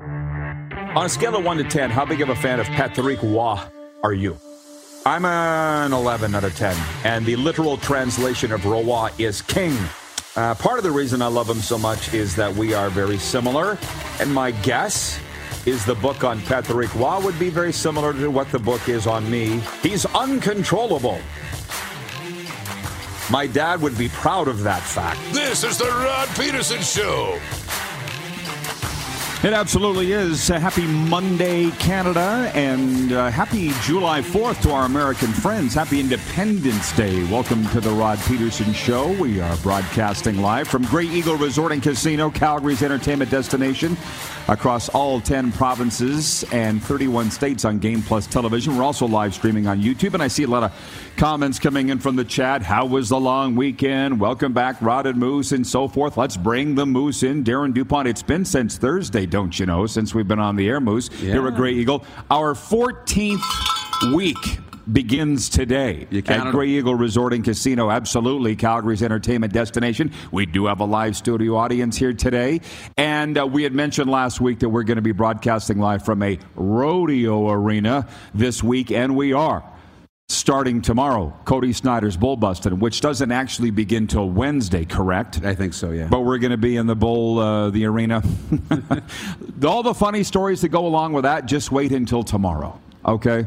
On a scale of 1 to 10, how big of a fan of Patrick Roy are you? I'm an 11 out of 10, and the literal translation of Roy is king. Uh, part of the reason I love him so much is that we are very similar, and my guess is the book on Patrick Roy would be very similar to what the book is on me. He's uncontrollable. My dad would be proud of that fact. This is the Rod Pedersen Show. It absolutely is. Uh, happy Monday, Canada, and uh, happy July 4th to our American friends. Happy Independence Day. Welcome to the Rod Pedersen Show. We are broadcasting live from Grey Eagle Resort and Casino, Calgary's entertainment destination, across all 10 provinces and 31 states on Game Plus television. We're also live streaming on YouTube, and I see a lot of comments coming in from the chat. How was the long weekend? Welcome back, Rod and Moose, and so forth. Let's bring the Moose in. Darren DuPont, it's been since Thursday don't you know, since we've been on the air, Moose, Yeah. here at Grey Eagle. Our 14th week begins today at Grey Eagle Resort and Casino. Absolutely, Calgary's entertainment destination. We do have a live studio audience here today. And uh, we had mentioned last week that we're going to be broadcasting live from a rodeo arena this week, and we are starting tomorrow. Cody Snyder's Bull Bustin', which doesn't actually begin till Wednesday, correct? I think so, yeah. But we're going to be in the bowl, uh, the arena. All the funny stories that go along with that, just wait until tomorrow. Okay?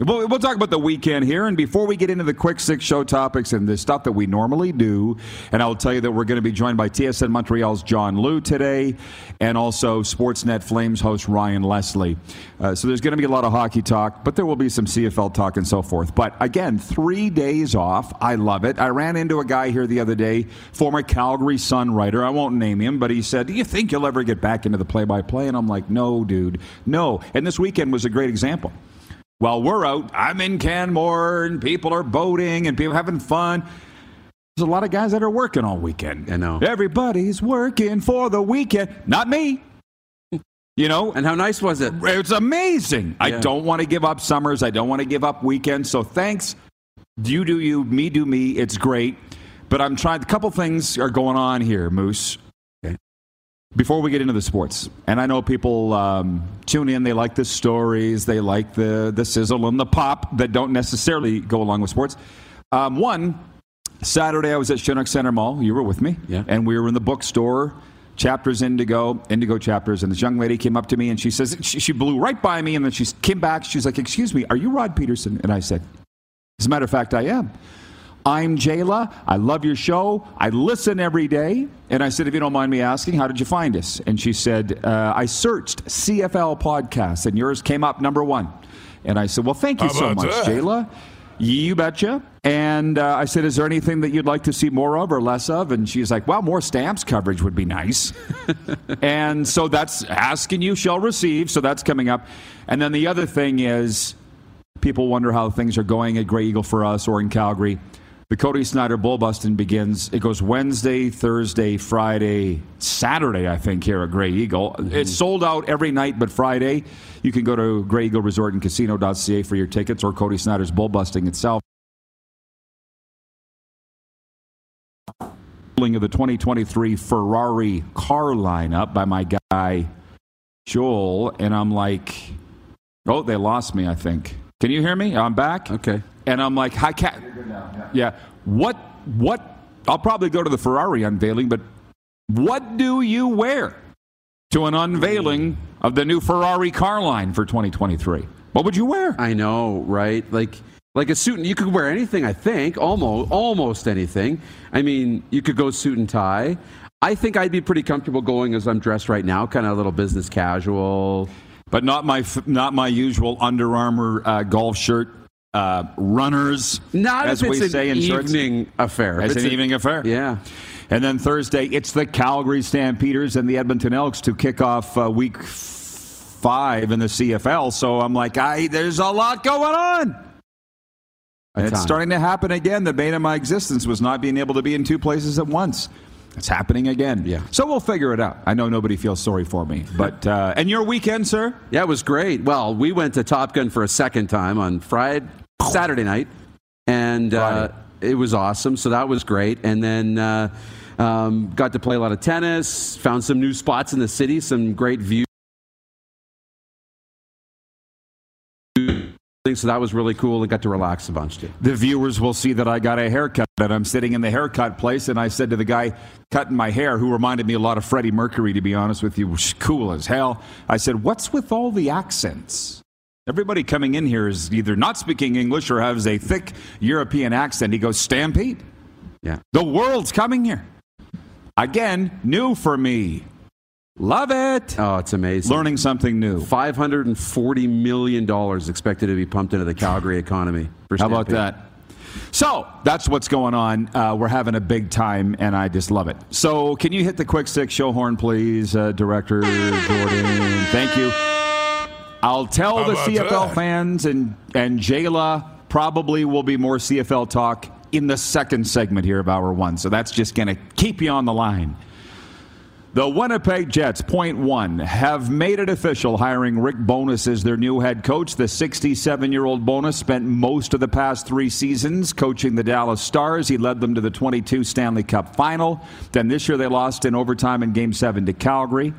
We'll, we'll talk about the weekend here. And before we get into the quick six show topics and the stuff that we normally do, and I'll tell you that we're going to be joined by TSN Montreal's John Lu today and also Sportsnet Flames host Ryan Leslie. Uh, so there's going to be a lot of hockey talk, but there will be some CFL talk and so forth. But again, three days off. I love it. I ran into a guy here the other day, former Calgary Sun writer. I won't name him, but he said, Do you think you'll ever get back into the play by play? And I'm like, No, dude, no. And this weekend was a great example. While we're out, I'm in Canmore and people are boating and people having fun. There's a lot of guys that are working all weekend. I know. Everybody's working for the weekend. Not me. You know, And how nice was it? it's amazing. I don't want to give up summers. I don't want to give up weekends. So thanks. You do you, me do me. It's great. But I'm trying, a couple things are going on here, Moose. Before we get into the sports, and I know people um, tune in, they like the stories, they like the, the sizzle and the pop that don't necessarily go along with sports. Um, one, Saturday I was at Chinook Center Mall. You were with me. Yeah. And we were in the bookstore, Chapters Indigo, Indigo Chapters. And this young lady came up to me and she says, she, she blew right by me and then she came back. She's like, Excuse me, are you Rod Pedersen? And I said, As a matter of fact, I am. I'm Jayla. I love your show. I listen every day. And I said, if you don't mind me asking, how did you find us? And she said, uh, I searched CFL podcasts and yours came up number one. And I said, well, thank you How so much, that? Jayla. You betcha. And uh, I said, is there anything that you'd like to see more of or less of? And she's like, well, more stamps coverage would be nice. and so that's asking you shall receive. So that's coming up. And then the other thing is, people wonder how things are going at Grey Eagle for us or in Calgary. The Cody Snyder Bull Bustin' begins. It goes Wednesday, Thursday, Friday, Saturday, I think, here at Grey Eagle. Mm-hmm. It's sold out every night but Friday. You can go to Grey Eagle Resort and Casino.ca for your tickets or Cody Snyder's Bull Busting itself. Of the 2023 Ferrari car lineup by my guy Joel, and I'm like, oh, they lost me. I think. Can you hear me? I'm back. Okay. And I'm like, hi, cat. Yeah. What? What? I'll probably go to the Ferrari unveiling, but what do you wear to an unveiling of the new Ferrari car line for 2023. What would you wear? I know, right? Like like a suit and you could wear anything, I think, almost almost anything. I mean, you could go suit and tie. I think I'd be pretty comfortable going as I'm dressed right now, kind of a little business casual. But not my not my usual Under Armour uh, golf shirt. Uh, runners, Not as we an say in evening affair. As an evening affair. Yeah. And then Thursday, it's the Calgary Stampeders and the Edmonton Elks to kick off uh, week five in the CFL. So I'm like, I there's a lot going on. And it's starting to happen again. The bane of my existence was not being able to be in two places at once. It's happening again. Yeah. So we'll figure it out. I know nobody feels sorry for me, but uh, and your weekend, sir? Yeah, it was great. Well, we went to Top Gun for a second time on Friday, Saturday night, and uh, it was awesome. So that was great. And then uh, um, got to play a lot of tennis. Found some new spots in the city. Some great views. So that was really cool. And got to relax a bunch too. the viewers will see that I got a haircut. And I'm sitting in the haircut place, and I said to the guy cutting my hair, who reminded me a lot of Freddie Mercury, to be honest with you, was cool as hell. I said, What's with all the accents? Everybody coming in here is either not speaking English or has a thick European accent. He goes, Stampede. Yeah. The world's coming here. Again, new for me. Love it. Oh, it's amazing. Learning something new. $540 million expected to be pumped into the Calgary economy. For How about that? So that's what's going on. Uh, we're having a big time, and I just love it. So, can you hit the quick stick show horn, please, uh, Director Jordan? Thank you. I'll tell How the CFL that? fans and and Jayla probably will be more CFL talk in the second segment here of hour one. So that's just going to keep you on the line. The Winnipeg Jets, point one, have made it official hiring Rick Bowness as their new head coach. The 67 year old Bowness spent most of the past three seasons coaching the Dallas Stars. He led them to the 22 Stanley Cup final. Then this year they lost in overtime in game seven to Calgary.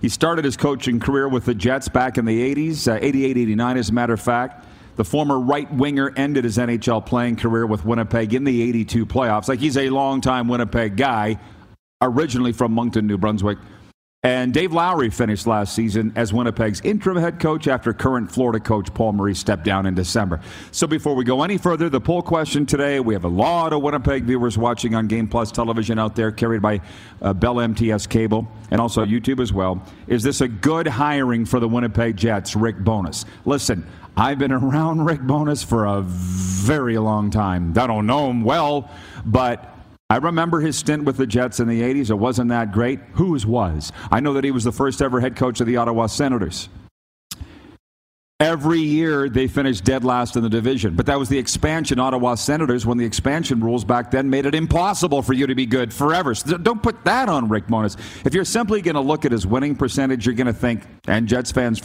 He started his coaching career with the Jets back in the 80s, uh, 88 89, as a matter of fact. The former right winger ended his NHL playing career with Winnipeg in the 82 playoffs. Like he's a longtime Winnipeg guy, originally from Moncton, New Brunswick. And Dave Lowry finished last season as Winnipeg's interim head coach after current Florida coach Paul Maurice stepped down in December. So before we go any further, the poll question today we have a lot of Winnipeg viewers watching on Game Plus television out there, carried by uh, Bell MTS Cable and also YouTube as well. Is this a good hiring for the Winnipeg Jets, Rick Bowness? Listen, I've been around Rick Bowness for a very long time. I don't know him well, but I remember his stint with the Jets in the 80s. It wasn't that great. Whose was? I know that he was the first ever head coach of the Ottawa Senators. Every year they finished dead last in the division, but that was the expansion Ottawa Senators when the expansion rules back then made it impossible for you to be good forever. So don't put that on Rick Bowness. If you're simply going to look at his winning percentage, you're going to think, and Jets fans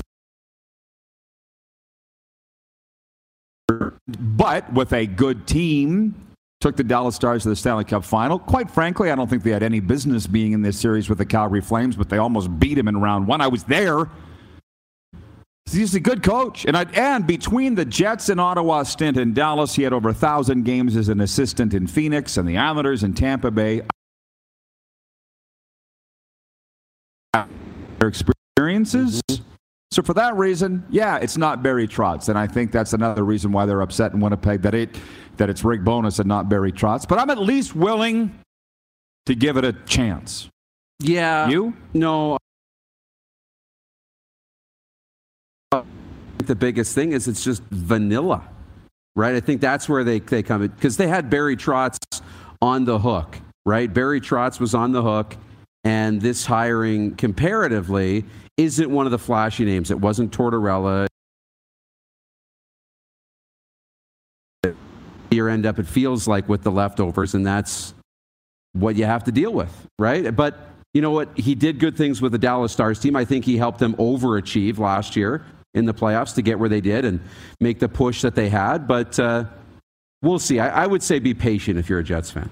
but with a good team, took the Dallas Stars to the Stanley Cup final. Quite frankly, I don't think they had any business being in this series with the Calgary Flames, but they almost beat him in round one. I was there. He's a good coach. And, I, and between the Jets and Ottawa stint in Dallas, he had over 1,000 games as an assistant in Phoenix and the Islanders in Tampa Bay. Their experiences. Mm-hmm. So for that reason, yeah, it's not Barry Trotz, and I think that's another reason why they're upset in Winnipeg that it that it's Rick Bowness and not Barry Trotz. But I'm at least willing to give it a chance. Yeah. You? No. The biggest thing is it's just vanilla, right? I think that's where they, they come because they had Barry Trotz on the hook, right? Barry Trotz was on the hook, and this hiring comparatively isn't one of the flashy names. It wasn't Tortorella. You end up, it feels like, with the leftovers, and that's what you have to deal with, right? But you know what? He did good things with the Dallas Stars team. I think he helped them overachieve last year in the playoffs to get where they did and make the push that they had. But uh, we'll see. I, I would say be patient if you're a Jets fan.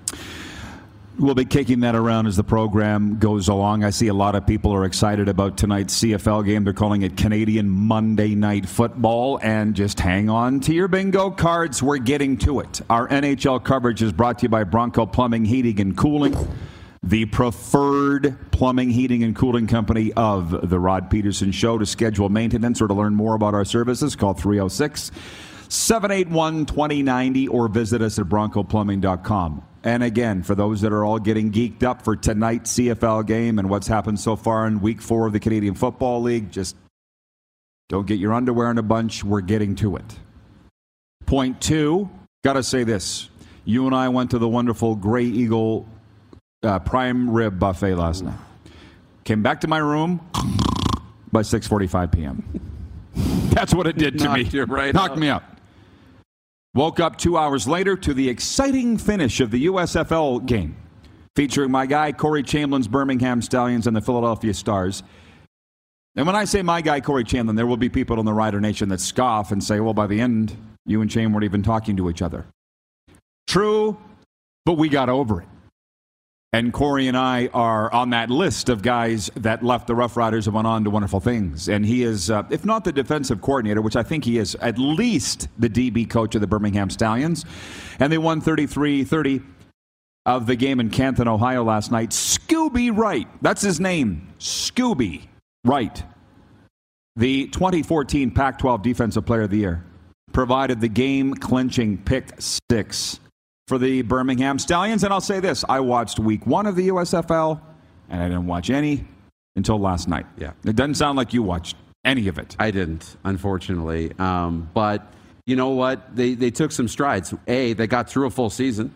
We'll be kicking that around as the program goes along. I see a lot of people are excited about tonight's CFL game. They're calling it Canadian Monday Night Football. And just hang on to your bingo cards. We're getting to it. Our NHL coverage is brought to you by Bronco Plumbing, Heating, and Cooling. the preferred plumbing, heating, and cooling company of the Rod Pedersen Show. To schedule maintenance or to learn more about our services, call 306 781 2090 or visit us at broncoplumbing.com. And again, for those that are all getting geeked up for tonight's CFL game and what's happened so far in week four of the Canadian Football League, just don't get your underwear in a bunch. We're getting to it. Point two, got to say this. You and I went to the wonderful Grey Eagle uh, prime rib buffet last night. Came back to my room by 6:45 p.m. That's what it did to me. you right Knocked out. me out. Woke up two hours later to the exciting finish of the USFL game, featuring my guy Corey Chamblin's Birmingham Stallions and the Philadelphia Stars. And when I say my guy Corey Chamblin, there will be people in the Rider Nation that scoff and say, "Well, by the end, you and Shane weren't even talking to each other." True, but we got over it. And Corey and I are on that list of guys that left the Rough Riders and went on to wonderful things. And he is, uh, if not the defensive coordinator, which I think he is, at least the DB coach of the Birmingham Stallions. And they won 33 30 of the game in Canton, Ohio last night. Scooby Wright, that's his name, Scooby Wright, the 2014 Pac 12 Defensive Player of the Year, provided the game clinching pick six for the Birmingham Stallions. And I'll say this I watched week one of the USFL, and I didn't watch any until last night. Yeah. It doesn't sound like you watched any of it. I didn't, unfortunately. Um, but you know what? They, they took some strides. A, they got through a full season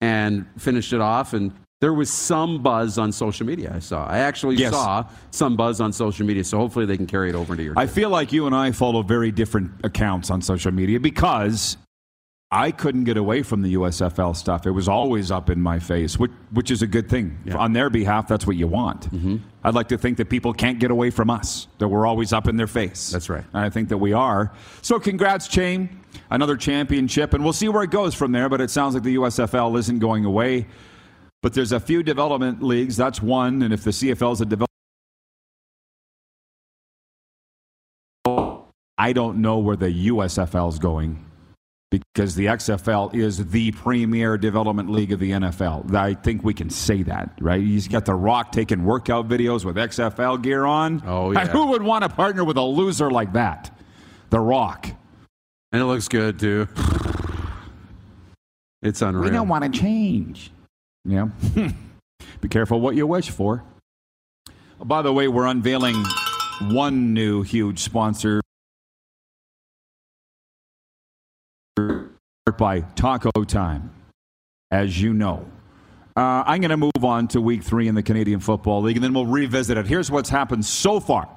and finished it off. And there was some buzz on social media, I saw. I actually Yes. saw some buzz on social media. So hopefully they can carry it over into your I feel like you and I follow very different accounts on social media because I couldn't get away from the USFL stuff. It was always up in my face, which, which is a good thing. On their behalf, that's what you want. Mm-hmm. I'd like to think that people can't get away from us, that we're always up in their face. That's right. And I think that we are. So, congrats, Chain. Another championship, and we'll see where it goes from there. But it sounds like the USFL isn't going away. But there's a few development leagues. That's one. And if the CFL is a development, I don't know where the USFL is going because the XFL is the premier development league of the NFL. I think we can say that, right? He's got The Rock taking workout videos with XFL gear on. Oh, yeah. Who would want to partner with a loser like that? The Rock. And it looks good, too. It's unreal. We don't want to change. Yeah. Be careful what you wish for. By the way, we're unveiling one new huge sponsor by Taco Time, as you know. Uh, I'm going to move on to week three in the Canadian Football League, and then we'll revisit it. Here's what's happened so far.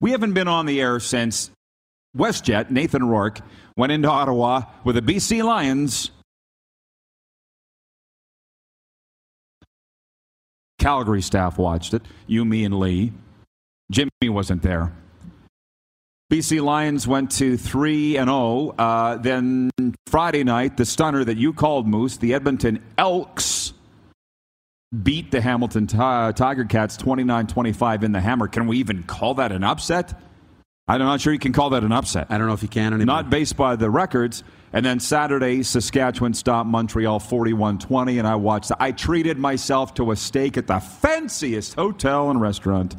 We haven't been on the air since WestJet, Nathan Rourke, went into Ottawa with the BC Lions. Calgary staff watched it. You, me, and Lee. Jimmy wasn't there. BC Lions went to 3 and 0. Uh, then Friday night, the stunner that you called Moose, the Edmonton Elks, beat the Hamilton Ti- Tiger Cats 29 25 in the hammer. Can we even call that an upset? I'm not sure you can call that an upset. I don't know if you can anymore. Not based by the records. And then Saturday, Saskatchewan stopped Montreal 41 20, and I watched. I treated myself to a steak at the fanciest hotel and restaurant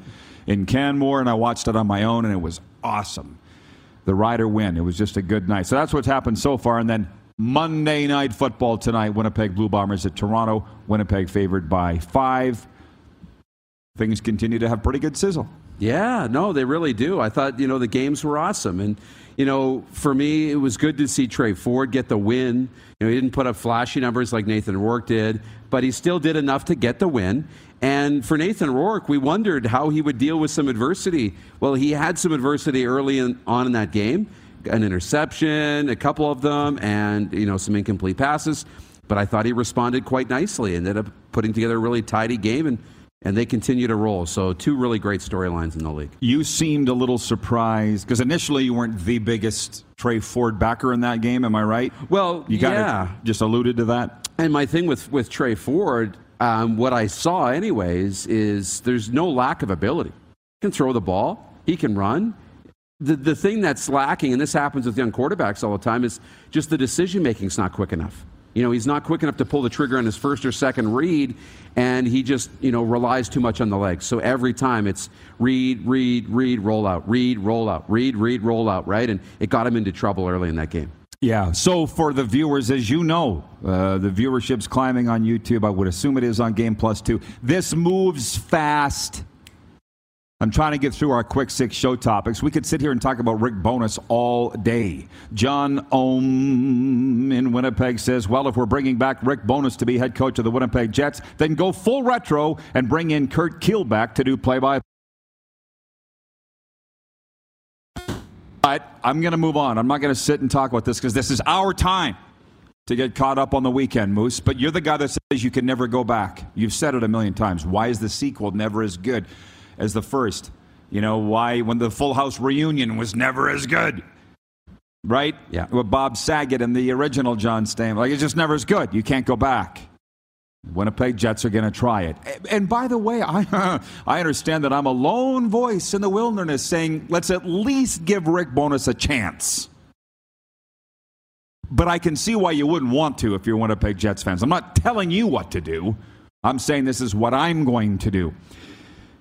in Canmore, and I watched it on my own, and it was awesome. The Rider win. It was just a good night. So that's what's happened so far. And then Monday night football tonight Winnipeg Blue Bombers at Toronto. Winnipeg favored by five. Things continue to have pretty good sizzle. Yeah, no, they really do. I thought, you know, the games were awesome. And, you know, for me, it was good to see Tre Ford get the win. You know, he didn't put up flashy numbers like Nathan Rourke did, but he still did enough to get the win. And for Nathan Rourke, we wondered how he would deal with some adversity. Well, he had some adversity early in, on in that game an interception, a couple of them, and, you know, some incomplete passes. But I thought he responded quite nicely and ended up putting together a really tidy game. And and they continue to roll. So, two really great storylines in the league. You seemed a little surprised because initially you weren't the biggest Tre Ford backer in that game. Am I right? Well, you kind yeah. of just alluded to that. And my thing with with Tre Ford, um, what I saw, anyways, is there's no lack of ability. He can throw the ball. He can run. The the thing that's lacking, and this happens with young quarterbacks all the time, is just the decision making's not quick enough. You know, he's not quick enough to pull the trigger on his first or second read, and he just, you know, relies too much on the legs. So every time it's read, read, read, roll out, read, roll out, read, read, roll out, right? And it got him into trouble early in that game. Yeah. So for the viewers, as you know, uh, the viewership's climbing on YouTube. I would assume it is on Game Plus too. This moves fast. I'm trying to get through our quick six show topics. We could sit here and talk about Rick Bowness all day. John Ohm in Winnipeg says, Well, if we're bringing back Rick Bowness to be head coach of the Winnipeg Jets, then go full retro and bring in Curt Keilback to do play by But I'm going to move on. I'm not going to sit and talk about this because this is our time to get caught up on the weekend, Moose. But you're the guy that says you can never go back. You've said it a million times. Why is the sequel never as good? as the first. You know, why when the Full House reunion was never as good. Right? Yeah. With Bob Saget and the original John Stamos. Like, it's just never as good. You can't go back. Winnipeg Jets are going to try it. And by the way, I, I understand that I'm a lone voice in the wilderness saying, let's at least give Rick Bowness a chance. But I can see why you wouldn't want to if you're Winnipeg Jets fans. I'm not telling you what to do. I'm saying this is what I'm going to do.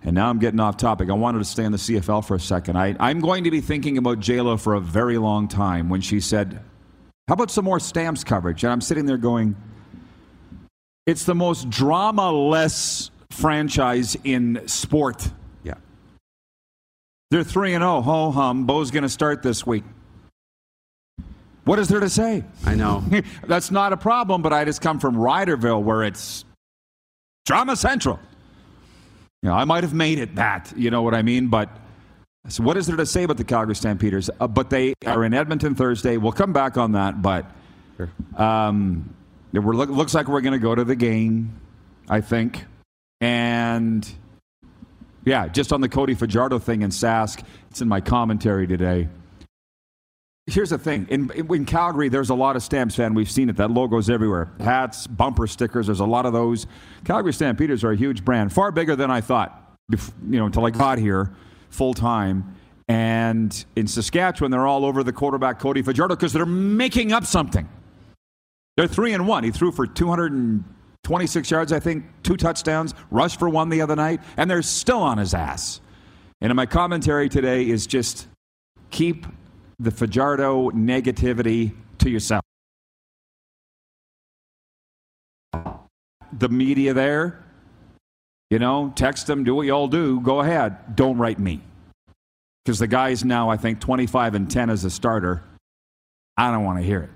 And now I'm getting off topic. I wanted to stay in the CFL for a second. I, I'm going to be thinking about JLo for a very long time when she said, How about some more stamps coverage? And I'm sitting there going, It's the most drama less franchise in sport. Yeah. They're 3 and 0. Ho hum. Bo's going to start this week. What is there to say? I know. That's not a problem, but I just come from Riderville where it's drama central. You know, I might have made it that, you know what I mean? But so what is there to say about the Calgary Stampeders? Uh, but they are in Edmonton Thursday. We'll come back on that, but um, it looks like we're going to go to the game, I think. And yeah, just on the Cody Fajardo thing in Sask, it's in my commentary today. Here's the thing. In, in Calgary, there's a lot of Stamps fan. We've seen it. That logo's everywhere. Hats, bumper stickers. There's a lot of those. Calgary Stampeders are a huge brand, far bigger than I thought. You know, until I got here full time. And in Saskatchewan, they're all over the quarterback Cody Fajardo because they're making up something. They're three and one. He threw for 226 yards, I think, two touchdowns, rushed for one the other night, and they're still on his ass. And my commentary today is just keep the Fajardo negativity to yourself. The media there, you know, text them, do what you all do, go ahead. Don't write me. Because the guy's now, I think, 25 and 10 as a starter. I don't want to hear it.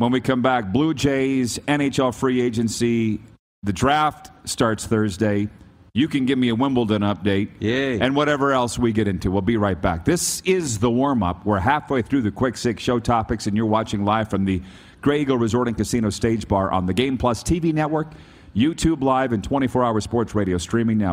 When we come back, Blue Jays, NHL free agency, the draft starts Thursday. You can give me a Wimbledon update. Yay. And whatever else we get into. We'll be right back. This is the warm up. We're halfway through the quick six show topics, and you're watching live from the Grey Eagle Resort and Casino Stage Bar on the Game Plus TV network, YouTube Live, and 24 hour sports radio streaming now.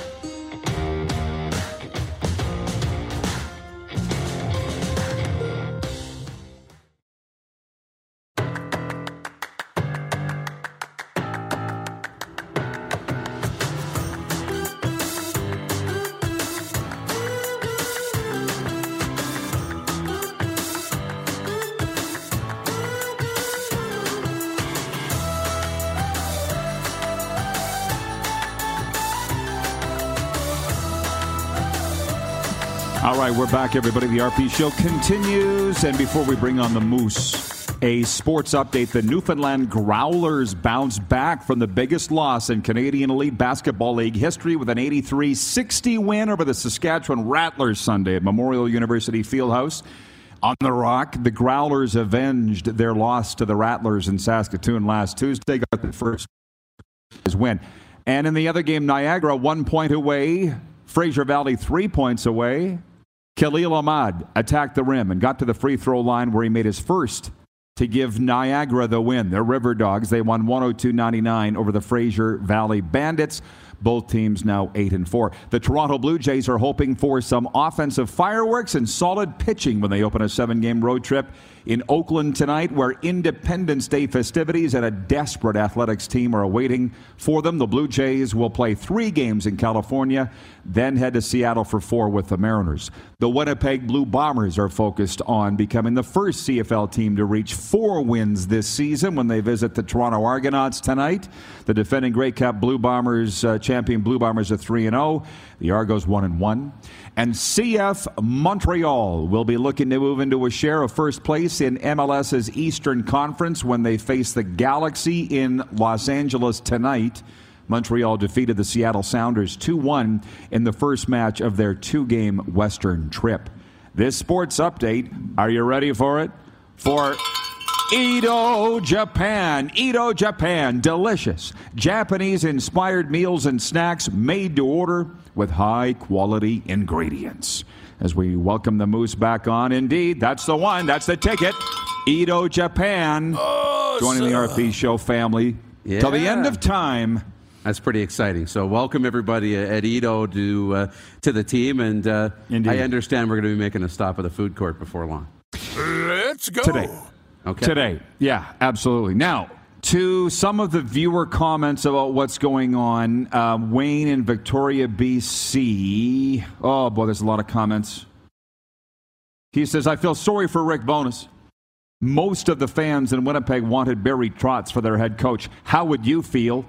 Right, we're back, everybody. The RP show continues. And before we bring on the Moose, a sports update. The Newfoundland Growlers bounce back from the biggest loss in Canadian Elite Basketball League history with an 83 60 win over the Saskatchewan Rattlers Sunday at Memorial University Fieldhouse. On the Rock, the Growlers avenged their loss to the Rattlers in Saskatoon last Tuesday, got the first win. And in the other game, Niagara one point away, Fraser Valley three points away. Khalil Ahmad attacked the rim and got to the free throw line where he made his first to give Niagara the win. They're River Dogs. They won 102 99 over the Fraser Valley Bandits. Both teams now 8 and 4. The Toronto Blue Jays are hoping for some offensive fireworks and solid pitching when they open a seven game road trip in Oakland tonight, where Independence Day festivities and a desperate athletics team are awaiting for them. The Blue Jays will play three games in California, then head to Seattle for four with the Mariners. The Winnipeg Blue Bombers are focused on becoming the first CFL team to reach four wins this season when they visit the Toronto Argonauts tonight. The defending Grey Cup Blue Bombers uh, champion Blue Bombers are 3 and 0. The Argos 1 and 1. And CF Montreal will be looking to move into a share of first place in MLS's Eastern Conference when they face the Galaxy in Los Angeles tonight. Montreal defeated the Seattle Sounders 2 1 in the first match of their two game Western trip. This sports update, are you ready for it? For Edo Japan. Edo Japan. Delicious Japanese inspired meals and snacks made to order with high quality ingredients. As we welcome the Moose back on, indeed, that's the one, that's the ticket. Edo Japan. Joining the RP Show family Yeah. till the end of time. That's pretty exciting. So, welcome everybody at Edo to uh, to the team, and uh, I understand we're going to be making a stop at the food court before long. Let's go. Today. Okay. Today. Yeah, absolutely. Now, to some of the viewer comments about what's going on, uh, Wayne in Victoria, BC. Oh, boy, there's a lot of comments. He says, I feel sorry for Rick Bowness. Most of the fans in Winnipeg wanted Barry Trotz for their head coach. How would you feel?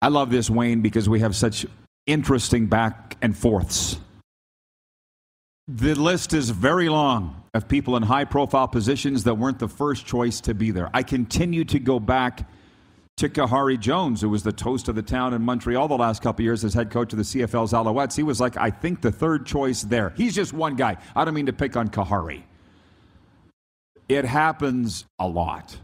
I love this, Wayne, because we have such interesting back and forths. The list is very long of people in high profile positions that weren't the first choice to be there. I continue to go back to Khari Jones, who was the toast of the town in Montreal the last couple of years as head coach of the CFL's Alouettes. He was like, I think, the third choice there. He's just one guy. I don't mean to pick on Khari. It happens a lot.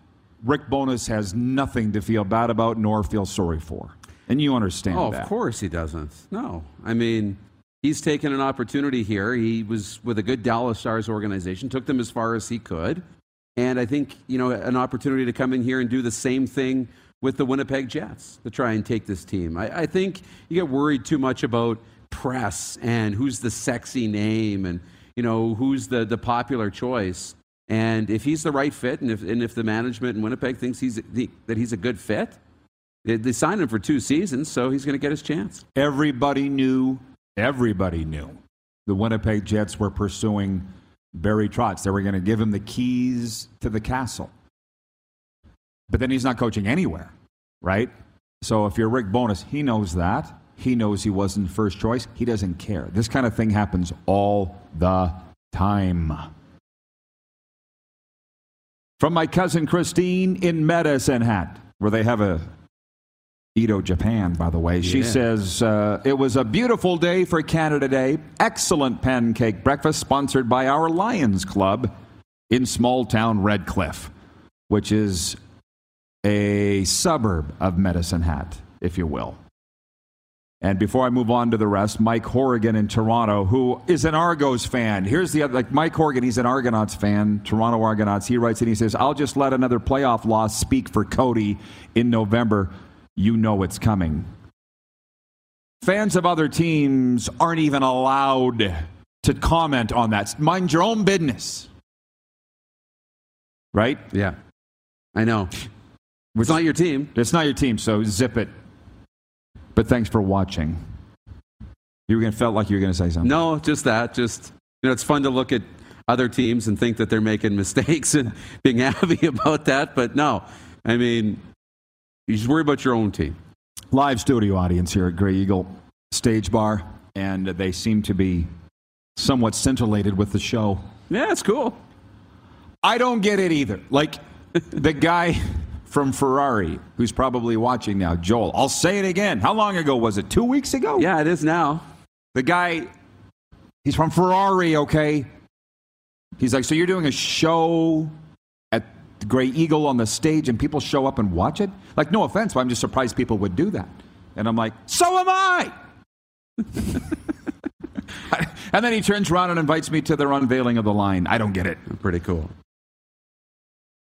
Rick Bowness has nothing to feel bad about nor feel sorry for. And you understand Oh, that. of course he doesn't. No, I mean he's taken an opportunity here. He was with a good Dallas Stars organization, took them as far as he could, and I think you know an opportunity to come in here and do the same thing with the Winnipeg Jets to try and take this team. I, I think you get worried too much about press and who's the sexy name and you know who's the the popular choice. And if he's the right fit, and if and if the management in Winnipeg thinks he's that he's a good fit, they, they signed him for two seasons, so he's going to get his chance. Everybody knew, everybody knew the Winnipeg Jets were pursuing Barry Trotz. They were going to give him the keys to the castle. But then he's not coaching anywhere, right? So if you're Rick Bowness, he knows that. He knows he wasn't first choice. He doesn't care. This kind of thing happens all the time. From my cousin Christine in Medicine Hat, where they have a Edo, Japan, by the way. She Yeah. says, uh, It was a beautiful day for Canada Day. Excellent pancake breakfast sponsored by our Lions Club in small town Red Cliff, which is a suburb of Medicine Hat, if you will. And before I move on to the rest, Mike Horrigan in Toronto, who is an Argos fan. Here's the other, like Mike Horrigan, he's an Argonauts fan, Toronto Argonauts. He writes and he says, I'll just let another playoff loss speak for Cody in November. You know it's coming. Fans of other teams aren't even allowed to comment on that. Mind your own business. Right? Yeah, I know. It's not your team. It's not your team, so zip it. But thanks for watching. You were gonna felt like you were going to say something. No, just that. Just you know, it's fun to look at other teams and think that they're making mistakes and being happy about that. But no, I mean, you just worry about your own team. live studio audience here at Grey Eagle Stage Bar, and they seem to be somewhat scintillated with the show. Yeah, it's cool. I don't get it either. Like the guy from Ferrari, who's probably watching now, Joel. I'll say it again. How long ago was it? Two weeks ago? Yeah, it is now. The guy, he's from Ferrari, okay? He's like, so you're doing a show the Grey Eagle on the stage and people show up and watch it? Like, no offense, but I'm just surprised people would do that. And I'm like, so am I! and then he turns around and invites me to their unveiling of the line. I don't get it. Pretty cool.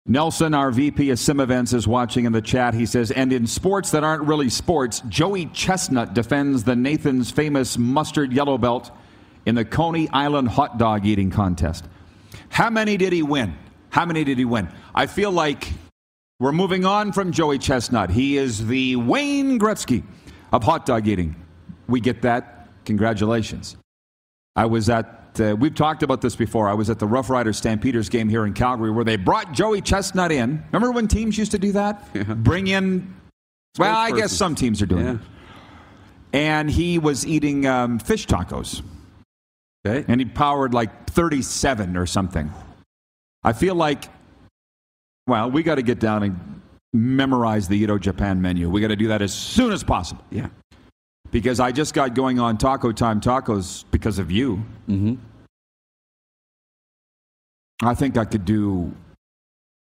Nelson, our VP of Sim Events, is watching in the chat. He says, and in sports that aren't really sports, Joey Chestnut defends the Nathan's famous mustard yellow belt in the Coney Island hot dog eating contest. How many did he win? How many did he win? I feel like we're moving on from Joey Chestnut. He is the Wayne Gretzky of hot dog eating. We get that. Congratulations. I was at uh, we've talked about this before. I was at the Rough Riders Stampeders game here in Calgary where they brought Joey Chestnut in. Remember when teams used to do that? Yeah. Bring in, well, I guess some teams are doing Yeah. it. And he was eating um, fish tacos. Okay. And he powered like 37 or something. I feel like, well, we got to get down and memorize the Edo Japan menu. We got to do that as soon as possible Yeah. because I just got going on Taco Time Tacos because of you. Mm-hmm. I think I could do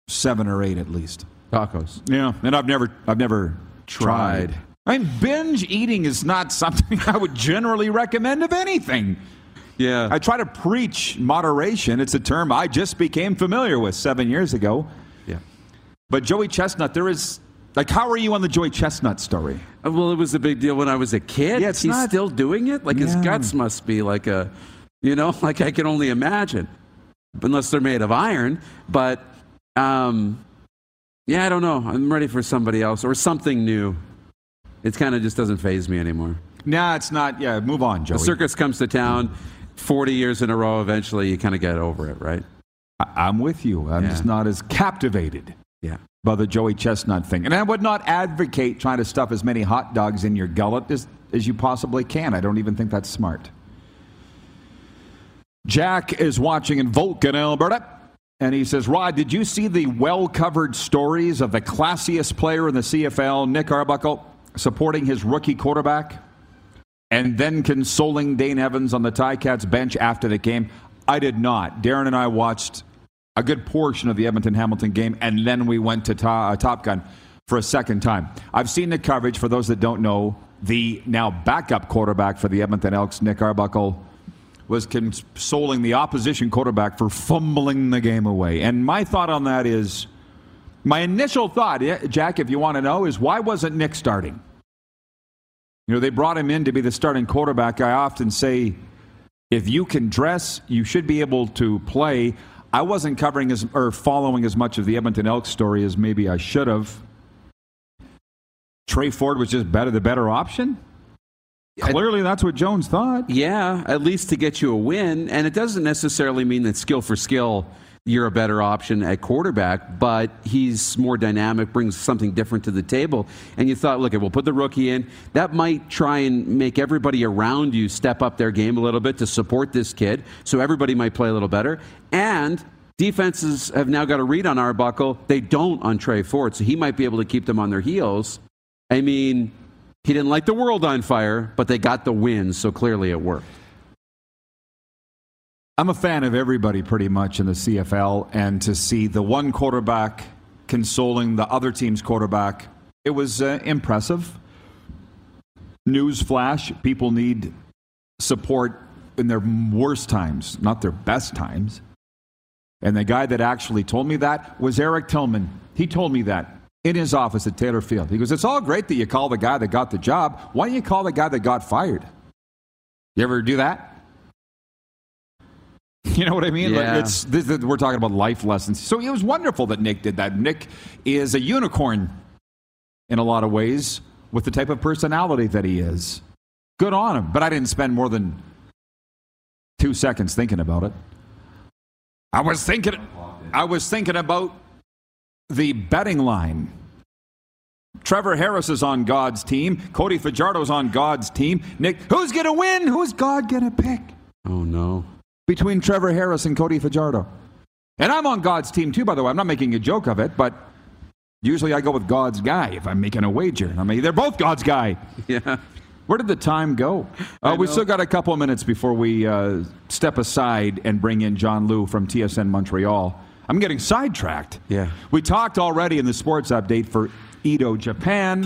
seven or eight at least. Tacos. Yeah, and I've never, I've never tried. Tried. I mean, binge eating is not something I would generally recommend of anything. Yeah. I try to preach moderation. It's a term I just became familiar with seven years ago. yeah. But Joey Chestnut, there is like, how are you on the Joey Chestnut story? Uh, Well, it was a big deal when I was a kid. Yeah, it's He's not- still doing it. Like his guts must be like a, you know, like I can only imagine, unless they're made of iron. But, um, yeah, I don't know. I'm ready for somebody else or something new. It kind of just doesn't phase me anymore. Nah, it's not. Yeah, move on, Joey. The circus comes to town, 40 years in a row. Eventually, you kind of get over it, right? I- I'm with you. I'm Yeah. just not as captivated. Yeah. by the Joey Chestnut thing. And I would not advocate trying to stuff as many hot dogs in your gullet as, as you possibly can. I don't even think that's smart. Jack is watching in Vulcan, Alberta. And he says, Rod, did you see the well covered stories of the classiest player in the CFL, Nick Arbuckle, supporting his rookie quarterback and then consoling Dane Evans on the Ticats bench after the game? I did not. Darren and I watched a good portion of the Edmonton Hamilton game, and then we went to to- uh, Top Gun for a second time. I've seen the coverage. For those that don't know, the now backup quarterback for the Edmonton Elks, Nick Arbuckle, was consoling the opposition quarterback for fumbling the game away. And my thought on that is my initial thought, Jack, if you want to know, is why wasn't Nick starting? You know, they brought him in to be the starting quarterback. I often say, if you can dress, you should be able to play. I wasn't covering as or following as much of the Edmonton Elks story as maybe I should have. Tre Ford was just better, the better option. Clearly, that's what Jones thought. Yeah, at least to get you a win. And it doesn't necessarily mean that skill for skill, you're a better option at quarterback, but he's more dynamic, brings something different to the table. And you thought, look, we'll put the rookie in. That might try and make everybody around you step up their game a little bit to support this kid. So everybody might play a little better. And defenses have now got a read on Arbuckle. They don't on Tre Ford. So he might be able to keep them on their heels. I mean, he didn't light the world on fire, but they got the win, so clearly it worked. I'm a fan of everybody pretty much in the CFL, and to see the one quarterback consoling the other team's quarterback, it was uh, impressive. News flash: people need support in their worst times, not their best times. And the guy that actually told me that was Eric Tillman. He told me that in his office at Taylor Field. He goes, It's all great that you call the guy that got the job. Why don't you call the guy that got fired? You ever do that? You know what I mean? Like, it's this, this- we're talking about life lessons. So it was wonderful that Nick did that. Nick is a unicorn in a lot of ways with the type of personality that he is. Good on him. But I didn't spend more than two seconds thinking about it. I was thinking. I was thinking about the betting line. Trevor Harris is on God's team. Cody Fajardo's on God's team. Nick, who's going to win? Who's God going to pick Oh, no. Between Trevor Harris and Cody Fajardo? And I'm on God's team too, by the way. I'm not making a joke of it, but usually I go with God's guy if I'm making a wager. I mean, they're both God's guy. Yeah. Where did the time go? Uh, we still got a couple of minutes before we uh, step aside and bring in John Lu from TSN Montreal. I'm getting sidetracked. Yeah. We talked already in the sports update for Edo Japan,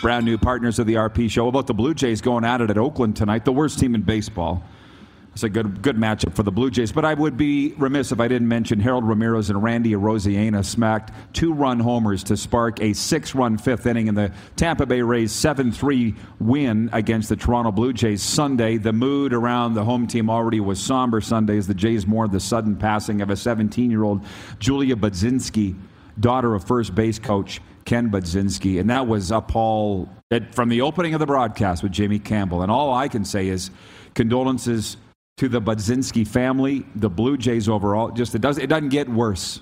brand new partners of the RP show, about the Blue Jays going at it at Oakland tonight, the worst team in baseball. It's a good good matchup for the Blue Jays. But I would be remiss if I didn't mention Harold Ramirez and Randy Arozarena smacked two run homers to spark a six run fifth inning in the Tampa Bay Rays 7 3 win against the Toronto Blue Jays Sunday. The mood around the home team already was somber Sunday as the Jays mourned the sudden passing of a 17 year old Julia Budzinski, daughter of first base coach Ken Budzinski. And that was up all from the opening of the broadcast with Jamie Campbell. And all I can say is condolences to the Budzinski family, the Blue Jays overall. Just it does it doesn't get worse.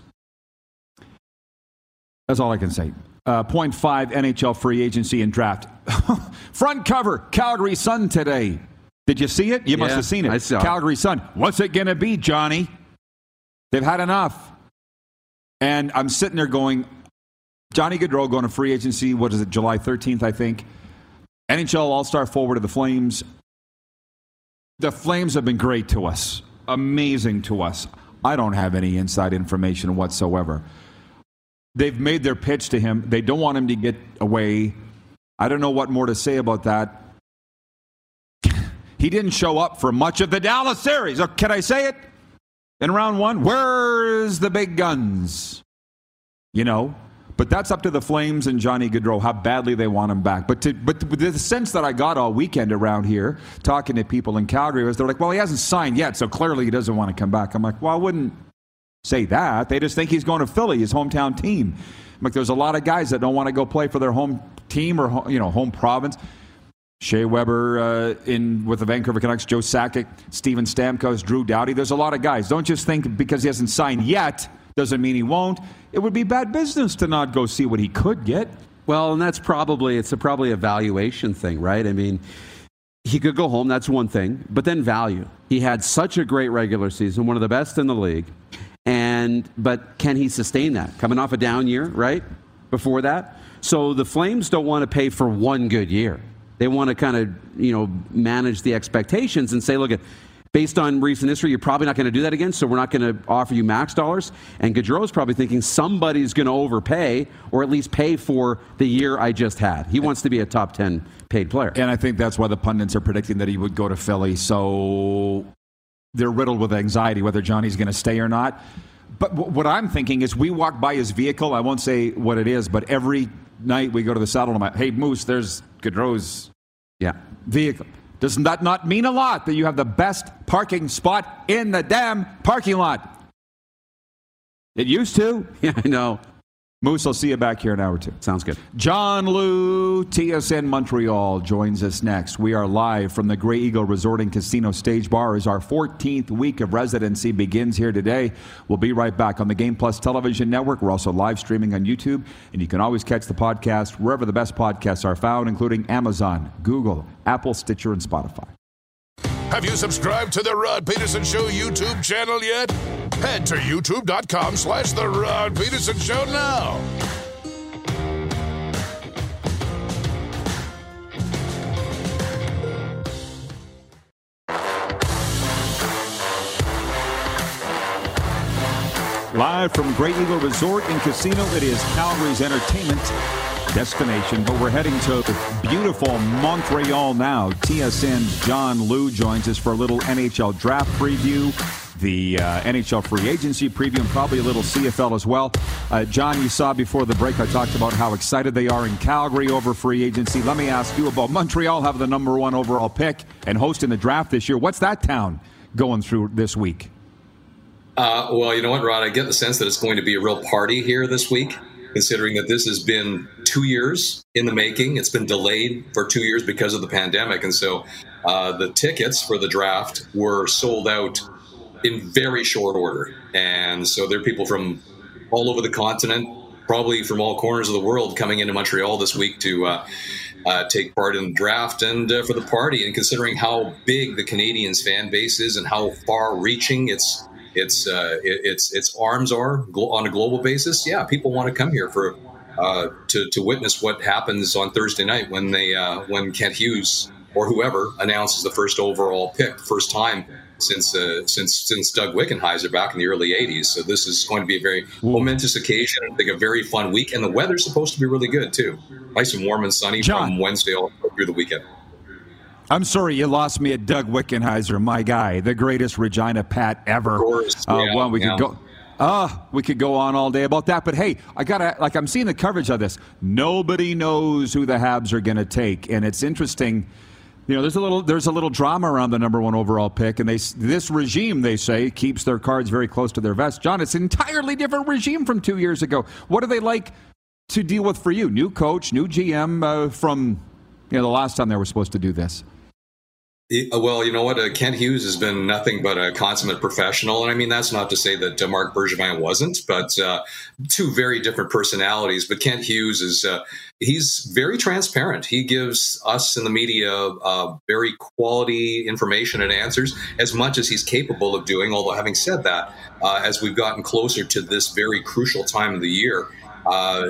That's all I can say. Uh, point five NHL free agency and draft. Front cover Calgary Sun today. Did you see it? You must have seen it. I saw. Calgary Sun. What's it going to be, Johnny? They've had enough. And I'm sitting there going, Johnny Gaudreau going to free agency. What is it, July 13th, I think? NHL All Star forward of the Flames. The Flames have been great to us, amazing to us. I don't have any inside information whatsoever. They've made their pitch to him. They don't want him to get away. I don't know what more to say about that. He didn't show up for much of the Dallas series. Oh, Can I say it? In round one, where's the big guns? You know, but that's up to the Flames and Johnny Gaudreau how badly they want him back. But to, but the sense that I got all weekend around here talking to people in Calgary was they're like, well, he hasn't signed yet, so clearly he doesn't want to come back. I'm like, well, I wouldn't say that. They just think he's going to Philly, his hometown team. I'm like, there's a lot of guys that don't want to go play for their home team or you know home province. Shea Weber uh, in with the Vancouver Canucks, Joe Sakic, Steven Stamkos, Drew Doughty. There's a lot of guys. Don't just think because he hasn't signed yet doesn't mean he won't. It would be bad business to not go see what he could get. Well, and that's probably it's a probably a valuation thing, right? I mean, he could go home, that's one thing, but then value. He had such a great regular season, one of the best in the league. And but can he sustain that? Coming off a down year, right? Before that. So the Flames don't want to pay for one good year. They want to kind of, you know, manage the expectations and say, look at based on recent history, you're probably not going to do that again, so we're not going to offer you max dollars. And Gaudreau's probably thinking somebody's going to overpay or at least pay for the year I just had. He wants to be a top 10 paid player. And I think that's why the pundits are predicting that he would go to Philly. So they're riddled with anxiety whether Johnny's going to stay or not. But w- what I'm thinking is we walk by his vehicle. I won't say what it is, but every night we go to the saddle. I'm like, hey, Moose, there's Gaudreau's Yeah. vehicle. Doesn't that not mean a lot that you have the best parking spot in the damn parking lot? It used to. Yeah, I know. Moose, I'll see you back here in an hour or two. Sounds good. John Lu, TSN Montreal, joins us next. We are live from the Grey Eagle Resort and Casino Stage Bar as our 14th week of residency begins here today. We'll be right back on the Game Plus Television Network. We're also live streaming on YouTube, and you can always catch the podcast wherever the best podcasts are found, including Amazon, Google, Apple, Stitcher, and Spotify. Have you subscribed to the Rod Pedersen Show YouTube channel yet? Head to youtube.com slash the Rod Pedersen Show now. Live from Grey Eagle Resort and Casino, it is Calgary's entertainment destination. But we're heading to beautiful Montreal now. TSN's John Lu joins us for a little NHL draft preview, the uh, NHL free agency preview, and probably a little CFL as well. Uh, John, you saw before the break, I talked about how excited they are in Calgary over free agency. Let me ask you about Montreal having the number one overall pick and hosting the draft this year. What's that town going through this week? Uh, well, you know what, Rod? I get the sense that it's going to be a real party here this week, considering that this has been two years in the making. It's been delayed for two years because of the pandemic. And so uh, the tickets for the draft were sold out in very short order. And so there are people from all over the continent, probably from all corners of the world, coming into Montreal this week to. Uh, uh, take part in the draft and uh, for the party, and considering how big the Canadiens fan base is and how far-reaching its its uh, it- its its arms are on a global basis. Yeah, people want to come here for uh, to to witness what happens on Thursday night when they uh, when Kent Hughes or whoever announces the first overall pick, first time since uh, since since Doug Wickenheiser back in the early '80s. So this is going to be a very momentous occasion. I think a very fun week, and the weather's supposed to be really good too. Nice and warm and sunny John. from Wednesday all through the weekend. I'm sorry, you lost me at Doug Wickenheiser, my guy, the greatest Regina Pat ever. Of course. Uh, yeah, well, we yeah. could go. Ah, we could go on all day about that, but hey, I gotta like I'm seeing the coverage of this. Nobody knows who the Habs are going to take, and it's interesting. You know, there's a little there's a little drama around the number one overall pick, and they this regime they say keeps their cards very close to their vest. John, it's an entirely different regime from two years ago. What are they like to deal with for you? New coach, new GM uh, from you know the last time they were supposed to do this. Uh, Well, you know what? Uh, Kent Hughes has been nothing but a consummate professional. And I mean, that's not to say that uh, Marc Bergevin wasn't, but uh, two very different personalities. But Kent Hughes is, uh, he's very transparent. He gives us in the media uh, very quality information and answers as much as he's capable of doing. Although, having said that, as we've gotten closer to this very crucial time of the year,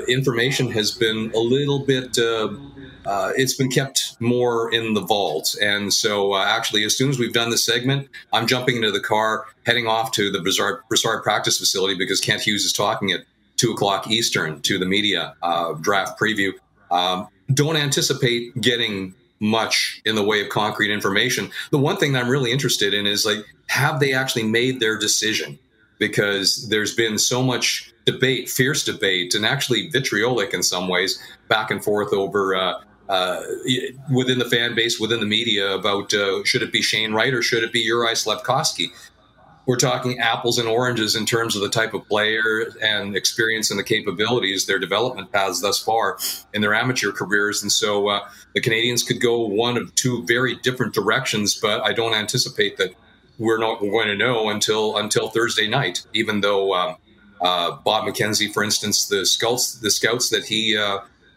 information has been a little bit. Uh, it's been kept more in the vault. And so, uh, actually, as soon as we've done this segment, I'm jumping into the car, heading off to the Brossard, Brossard practice facility because Kent Hughes is talking at two o'clock Eastern to the media uh, draft preview. Um, don't anticipate getting much in the way of concrete information. The one thing that I'm really interested in is like, have they actually made their decision? Because there's been so much debate, fierce debate, and actually vitriolic in some ways, back and forth over uh, uh, within the fan base, within the media about uh, should it be Shane Wright or should it be Uri Slafkovsky? We're talking apples and oranges in terms of the type of player and experience and the capabilities, their development paths thus far in their amateur careers. And so uh, the Canadiens could go one of two very different directions, but I don't anticipate that we're not going to know until until Thursday night. Even though um, uh, Bob McKenzie, for instance, the scouts the scouts that he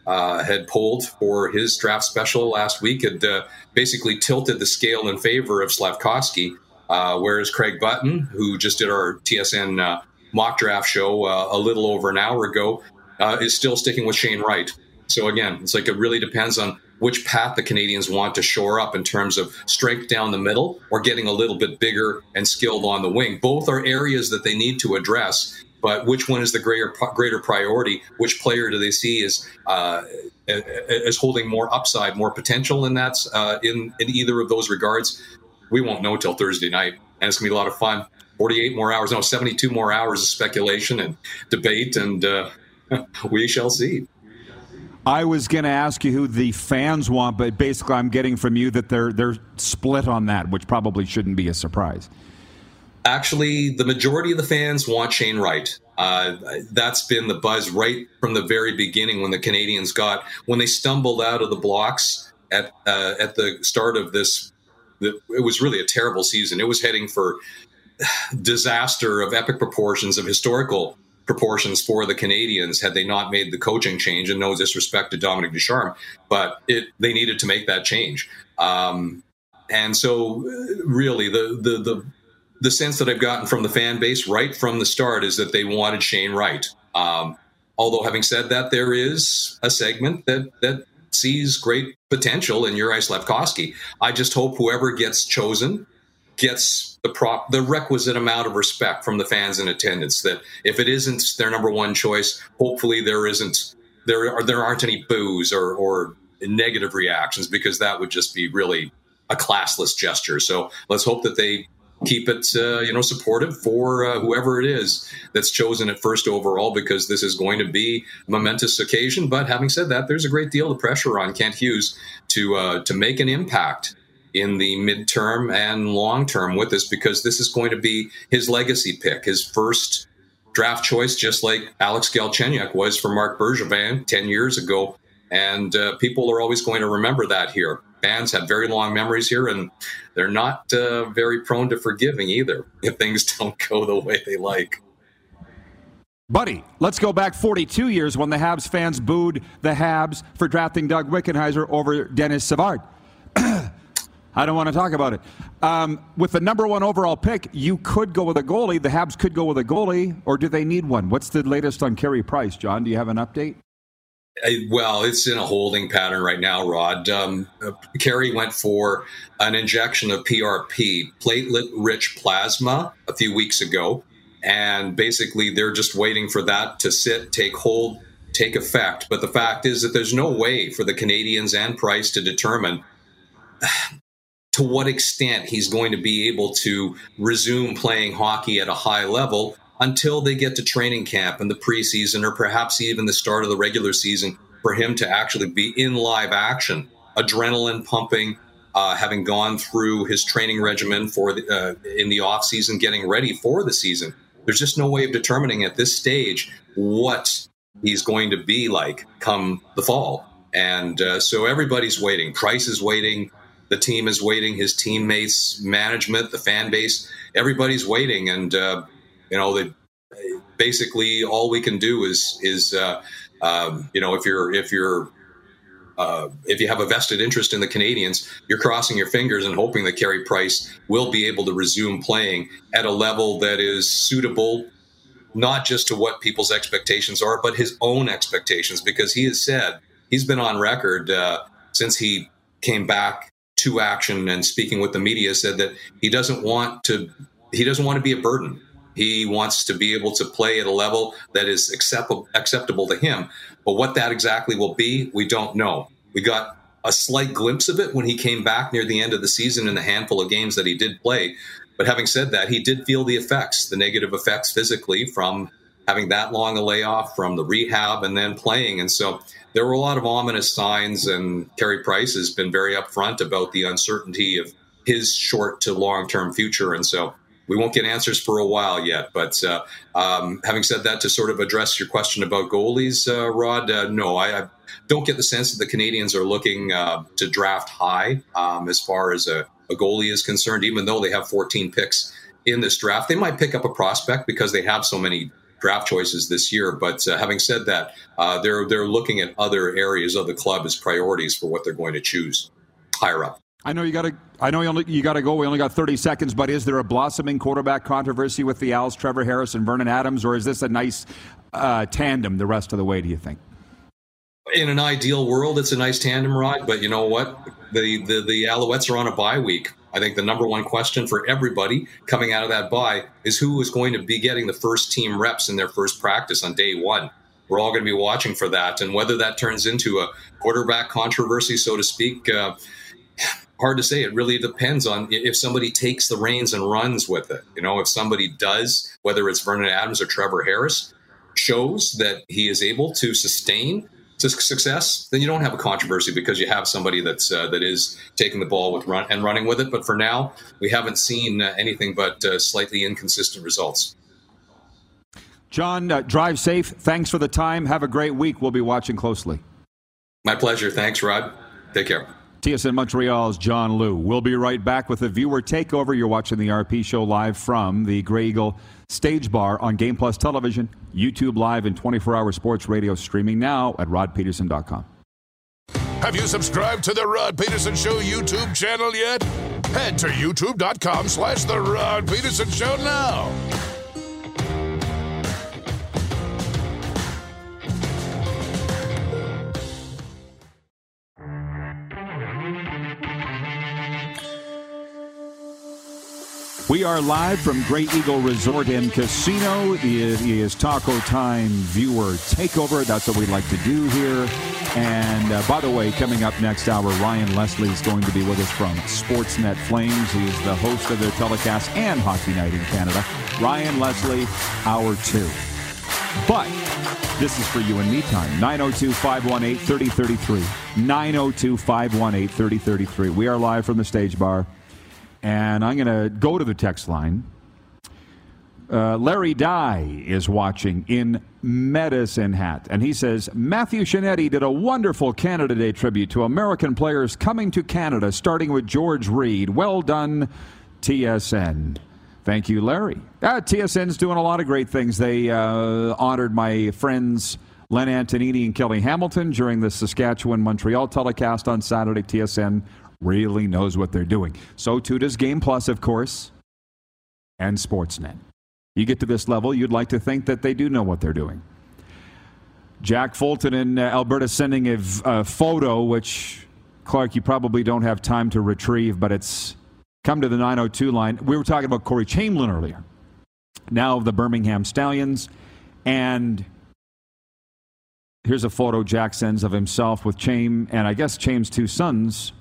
uh, had pulled for his draft special last week had uh, basically tilted the scale in favor of Slafkovsky, uh, whereas Craig Button, who just did our TSN uh, mock draft show uh, a little over an hour ago, uh, is still sticking with Shane Wright. So again, it's like it really depends on which path the Canadiens want to shore up in terms of strength down the middle or getting a little bit bigger and skilled on the wing. Both are areas that they need to address but which one is the greater greater priority? Which player do they see as uh, as holding more upside, more potential in that uh, in in either of those regards? We won't know till Thursday night, and it's gonna be a lot of fun. Forty-eight more hours, no, seventy-two more hours of speculation and debate, and uh, we shall see. I was going to ask you who the fans want, but basically, I'm getting from you that they're they're split on that, which probably shouldn't be a surprise. Actually, the majority of the fans want Shane Wright. Uh, that's been the buzz right from the very beginning when the Canadiens got when they stumbled out of the blocks at uh, at the start of this. It was really a terrible season. It was heading for disaster of epic proportions, of historical proportions for the Canadiens had they not made the coaching change. And no disrespect to Dominique Ducharme, but it they needed to make that change. Um, and so, really, the the the the sense that I've gotten from the fan base right from the start is that they wanted Shane Wright. Um, although, having said that, there is a segment that that sees great potential in Uri Slafkovsky. I just hope whoever gets chosen gets the prop the requisite amount of respect from the fans in attendance. That if it isn't their number one choice, hopefully there isn't there are there aren't any boos or or negative reactions because that would just be really a classless gesture. So let's hope that they keep it uh, you know supportive for uh, whoever it is that's chosen at first overall because this is going to be a momentous occasion. But having said that there's a great deal of pressure on Kent Hughes to uh, to make an impact in the midterm and long term with this because this is going to be his legacy pick his first draft choice just like Alex Galchenyuk was for Marc Bergevin 10 years ago. And uh, people are always going to remember that here fans have very long memories here, and they're not uh, very prone to forgiving either if things don't go the way they like. Buddy, let's go back 42 years when the Habs fans booed the Habs for drafting Doug Wickenheiser over Denis Savard. I don't want to talk about it. Um, with the number one overall pick, you could go with a goalie. The Habs could go with a goalie, or do they need one? What's the latest on Carey Price, John? Do you have an update? Well, it's in a holding pattern right now, Rod. Um, Carey went for an injection of PRP, platelet rich plasma, a few weeks ago. And basically, they're just waiting for that to sit, take hold, take effect. But the fact is that there's no way for the Canadiens and Price to determine to what extent he's going to be able to resume playing hockey at a high level until they get to training camp and the preseason, or perhaps even the start of the regular season, for him to actually be in live action, adrenaline pumping, uh, having gone through his training regimen for the, uh, in the off season, getting ready for the season. There's just no way of determining at this stage what he's going to be like come the fall. And uh, so everybody's waiting. Price is waiting. The team is waiting. His teammates, management, the fan base, everybody's waiting. And uh, you know, they, basically all we can do is is uh, um, you know if you're if you're uh, if you have a vested interest in the Canadiens, you're crossing your fingers and hoping that Carey Price will be able to resume playing at a level that is suitable, not just to what people's expectations are, but his own expectations, because he has said he's been on record uh, since he came back to action and speaking with the media said that he doesn't want to he doesn't want to be a burden he wants to be able to play at a level that is acceptable acceptable to him. But what that exactly will be, we don't know. We got a slight glimpse of it when he came back near the end of the season in the handful of games that he did play. But having said that, he did feel the effects, the negative effects physically from having that long a layoff, from the rehab, and then playing. And so there were a lot of ominous signs, and Carey Price has been very upfront about the uncertainty of his short to long term future. And so we won't get answers for a while yet. But uh, um, having said that, to sort of address your question about goalies, uh, Rod, uh, no, I, I, don't get the sense that the Canadiens are looking uh, to draft high um, as far as a, a, goalie is concerned. Even though they have 14 picks in this draft, they might pick up a prospect because they have so many draft choices this year. But uh, having said that, uh, they're they're looking at other areas of the club as priorities for what they're going to choose higher up. I know you got to. I know you only you got to go. We only got 30 seconds, but is there a blossoming quarterback controversy with the Als, Trevor Harris and Vernon Adams, or is this a nice uh, tandem the rest of the way? Do you think? In an ideal world, it's a nice tandem ride, but you know what? The the the Alouettes are on a bye week. I think the number one question for everybody coming out of that bye is who is going to be getting the first team reps in their first practice on day one. We're all going to be watching for that, and whether that turns into a quarterback controversy, so to speak. Uh, hard to say. It really depends on if somebody takes the reins and runs with it. You know, if somebody does, whether it's Vernon Adams or Trevor Harris, shows that he is able to sustain success, then you don't have a controversy because you have somebody that's uh, that is taking the ball with run and running with it. But for now, we haven't seen uh, anything but uh, slightly inconsistent results. John, uh, drive safe. Thanks for the time. Have a great week. We'll be watching closely. My pleasure. Thanks, Rod. Take care. TSN Montreal's John Lu. We'll be right back with a viewer takeover. You're watching the RP show live from the Grey Eagle Stage Bar on Game Plus Television, YouTube Live, and 24 hour sports radio streaming now at rodpedersen.com. Have you subscribed to the Rod Pedersen Show YouTube channel yet? Head to youtube.com slash The Rod Pedersen Show now. We are live from Grey Eagle Resort and Casino. It is Taco Time Viewer Takeover. That's what we like to do here. And uh, by the way, coming up next hour, Ryan Leslie is going to be with us from Sportsnet Flames. He is the host of their telecast and Hockey Night in Canada. Ryan Leslie, hour two. But this is for you and me time. 902 518 3033. 902 518 3033. We are live from the stage bar. And I'm going to go to the text line. Uh, Larry Dye is watching in Medicine Hat, and he says Matthew Shinetti did a wonderful Canada Day tribute to American players coming to Canada, starting with George Reed. Well done, TSN. Thank you, Larry. Uh, TSN's doing a lot of great things. They uh, honored my friends Len Antonini and Kelly Hamilton during the Saskatchewan Montreal telecast on Saturday. TSN really knows what they're doing. So too does Game Plus, of course, and Sportsnet. You get to this level, you'd like to think that they do know what they're doing. Jack Fulton in uh, Alberta sending a, photo, which, Clark, you probably don't have time to retrieve, but it's come to the 902 line. We were talking about Corey Chamblin earlier. Now of the Birmingham Stallions. And here's a photo Jack sends of himself with Chame and I guess Chame's two sons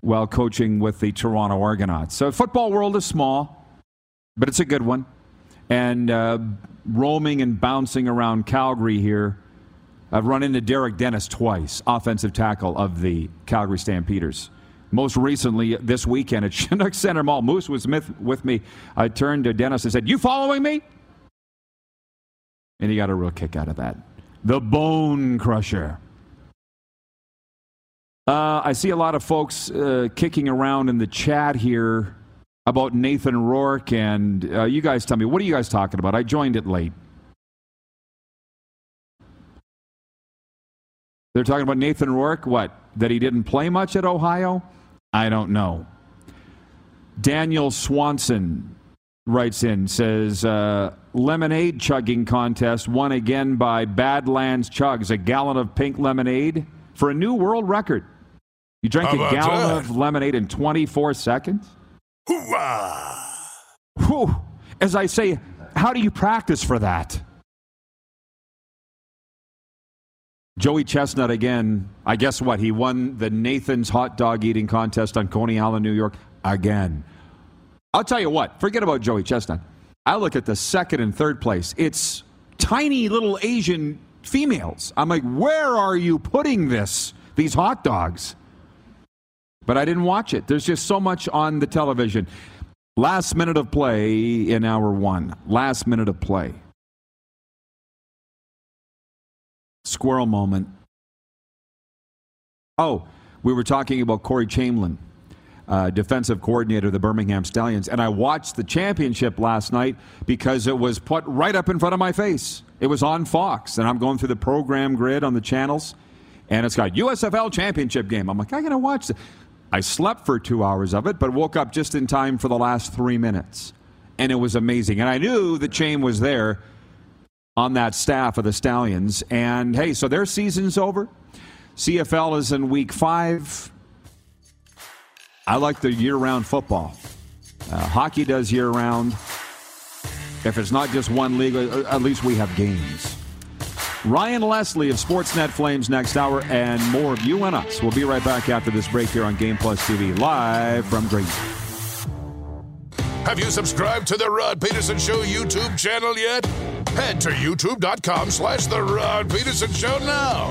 while coaching with the Toronto Argonauts. So, football world is small, but it's a good one. And uh, roaming and bouncing around Calgary here, I've run into Derek Dennis twice, offensive tackle of the Calgary Stampeders. Most recently, this weekend at Chinook Center Mall, Moose was with me. I turned to Dennis and said, You following me? And he got a real kick out of that. The Bone Crusher. Uh, I see a lot of folks uh, kicking around in the chat here about Nathan Rourke, and uh, you guys tell me, what are you guys talking about? I joined it late. They're talking about Nathan Rourke, what? That he didn't play much at Ohio? I don't know. Daniel Swanson writes in, says, uh, lemonade chugging contest won again by Badlands Chugs, a gallon of pink lemonade for a new world record. You drank a gallon that? of lemonade in 24 seconds? Whew. As I say, how do you practice for that? Joey Chestnut again. I guess what? He won the Nathan's hot dog eating contest on Coney Island, New York again. I'll tell you what, forget about Joey Chestnut. I look at the second and third place. It's tiny little Asian females. I'm like, where are you putting this? These hot dogs. But I didn't watch it. There's just so much on the television. Last minute of play in hour one. Last minute of play. Squirrel moment. Oh, we were talking about Corey Chamblin uh, defensive coordinator of the Birmingham Stallions. And I watched the championship last night because it was put right up in front of my face. It was on Fox, and I'm going through the program grid on the channels, and it's got USFL championship game. I'm like, I gotta watch it. I slept for two hours of it, but woke up just in time for the last three minutes, and it was amazing. And I knew the chain was there on that staff of the Stallions. And hey, so their season's over. CFL is in week five. I like the year round football. Uh, hockey does year round. If it's not just one league, uh, at least we have games. Ryan Leslie of Sportsnet Flames next hour, and more of you and us. We'll be right back after this break here on Game Plus TV, live from Green. Have you subscribed to the Rod Pedersen Show YouTube channel yet? Head to youtube.com slash The Rod Pedersen Show now.